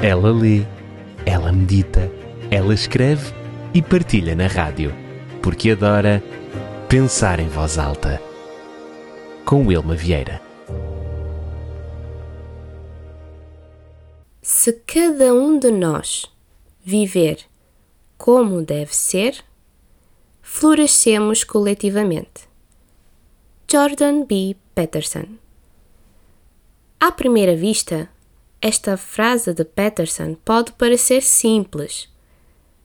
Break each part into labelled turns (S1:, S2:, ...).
S1: Ela lê, ela medita, ela escreve e partilha na rádio, porque adora pensar em voz alta. Com Wilma Vieira.
S2: Se cada um de nós viver como deve ser, florescemos coletivamente. Jordan B. Peterson À primeira vista, esta frase de Peterson pode parecer simples,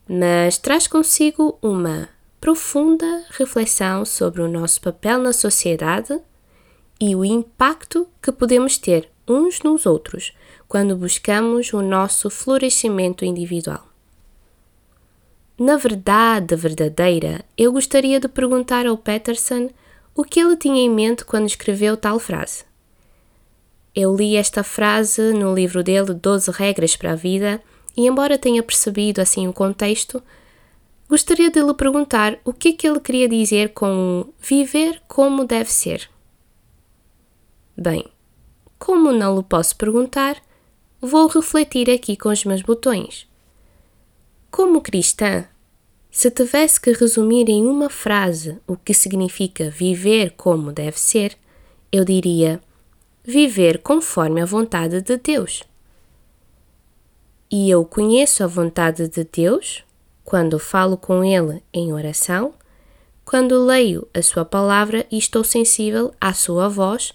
S2: mas traz consigo uma profunda reflexão sobre o nosso papel na sociedade e o impacto que podemos ter uns nos outros quando buscamos o nosso florescimento individual. Na verdade verdadeira, eu gostaria de perguntar ao Peterson o que ele tinha em mente quando escreveu tal frase. Eu li esta frase no livro dele 12 Regras para a Vida e, embora tenha percebido assim o contexto, gostaria de lhe perguntar o que é que ele queria dizer com viver como deve ser. Bem, como não lhe posso perguntar, vou refletir aqui com os meus botões. Como cristã, se tivesse que resumir em uma frase o que significa viver como deve ser, eu diria viver conforme a vontade de Deus. E eu conheço a vontade de Deus quando falo com Ele em oração, quando leio a Sua palavra e estou sensível à Sua voz,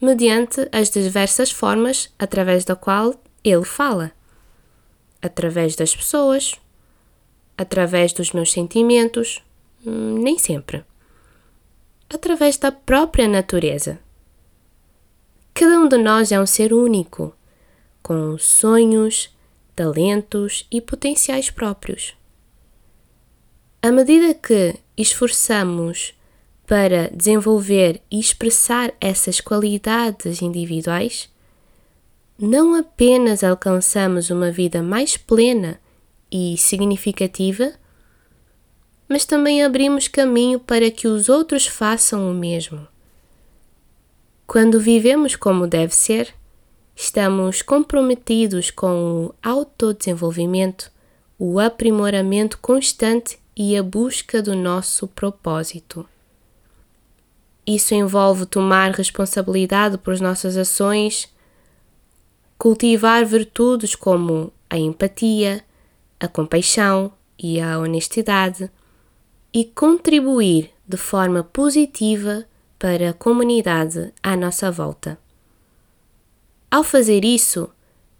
S2: mediante as diversas formas através da qual ele fala através das pessoas, através dos meus sentimentos, hum, nem sempre. Através da própria natureza. Cada um de nós é um ser único, com sonhos, talentos e potenciais próprios. À medida que esforçamos para desenvolver e expressar essas qualidades individuais, não apenas alcançamos uma vida mais plena e significativa, mas também abrimos caminho para que os outros façam o mesmo. Quando vivemos como deve ser, estamos comprometidos com o autodesenvolvimento, o aprimoramento constante e a busca do nosso propósito. Isso envolve tomar responsabilidade por nossas ações cultivar virtudes como a empatia, a compaixão e a honestidade e contribuir de forma positiva para a comunidade à nossa volta. Ao fazer isso,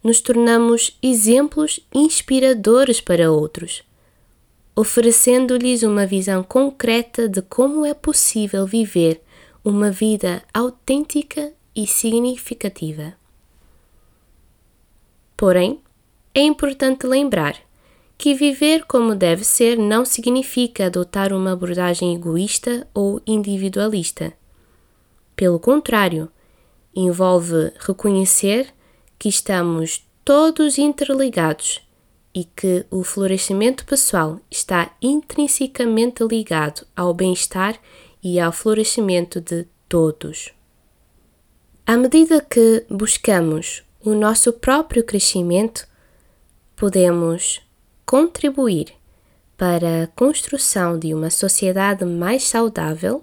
S2: nos tornamos exemplos inspiradores para outros, oferecendo-lhes uma visão concreta de como é possível viver uma vida autêntica e significativa. Porém, é importante lembrar que viver como deve ser não significa adotar uma abordagem egoísta ou individualista. Pelo contrário, envolve reconhecer que estamos todos interligados e que o florescimento pessoal está intrinsecamente ligado ao bem-estar e ao florescimento de todos. À medida que buscamos o nosso próprio crescimento, podemos contribuir para a construção de uma sociedade mais saudável,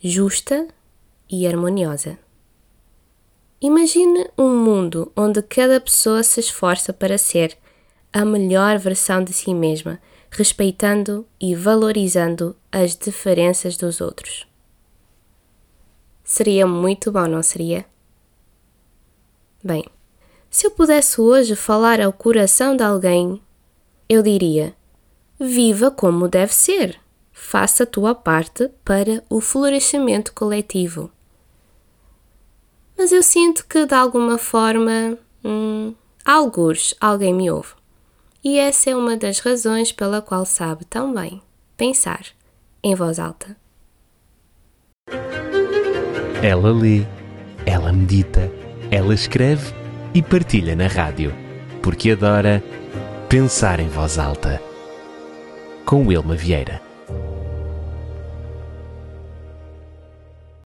S2: justa e harmoniosa. Imagine um mundo onde cada pessoa se esforça para ser a melhor versão de si mesma, respeitando e valorizando as diferenças dos outros. Seria muito bom, não seria? Bem, se eu pudesse hoje falar ao coração de alguém, eu diria: viva como deve ser, faça a tua parte para o florescimento coletivo. Mas eu sinto que de alguma forma, hum, algures alguém me ouve. E essa é uma das razões pela qual sabe tão bem pensar em voz alta.
S1: Ela lê, ela medita ela escreve e partilha na rádio, porque adora pensar em voz alta. Com Wilma Vieira.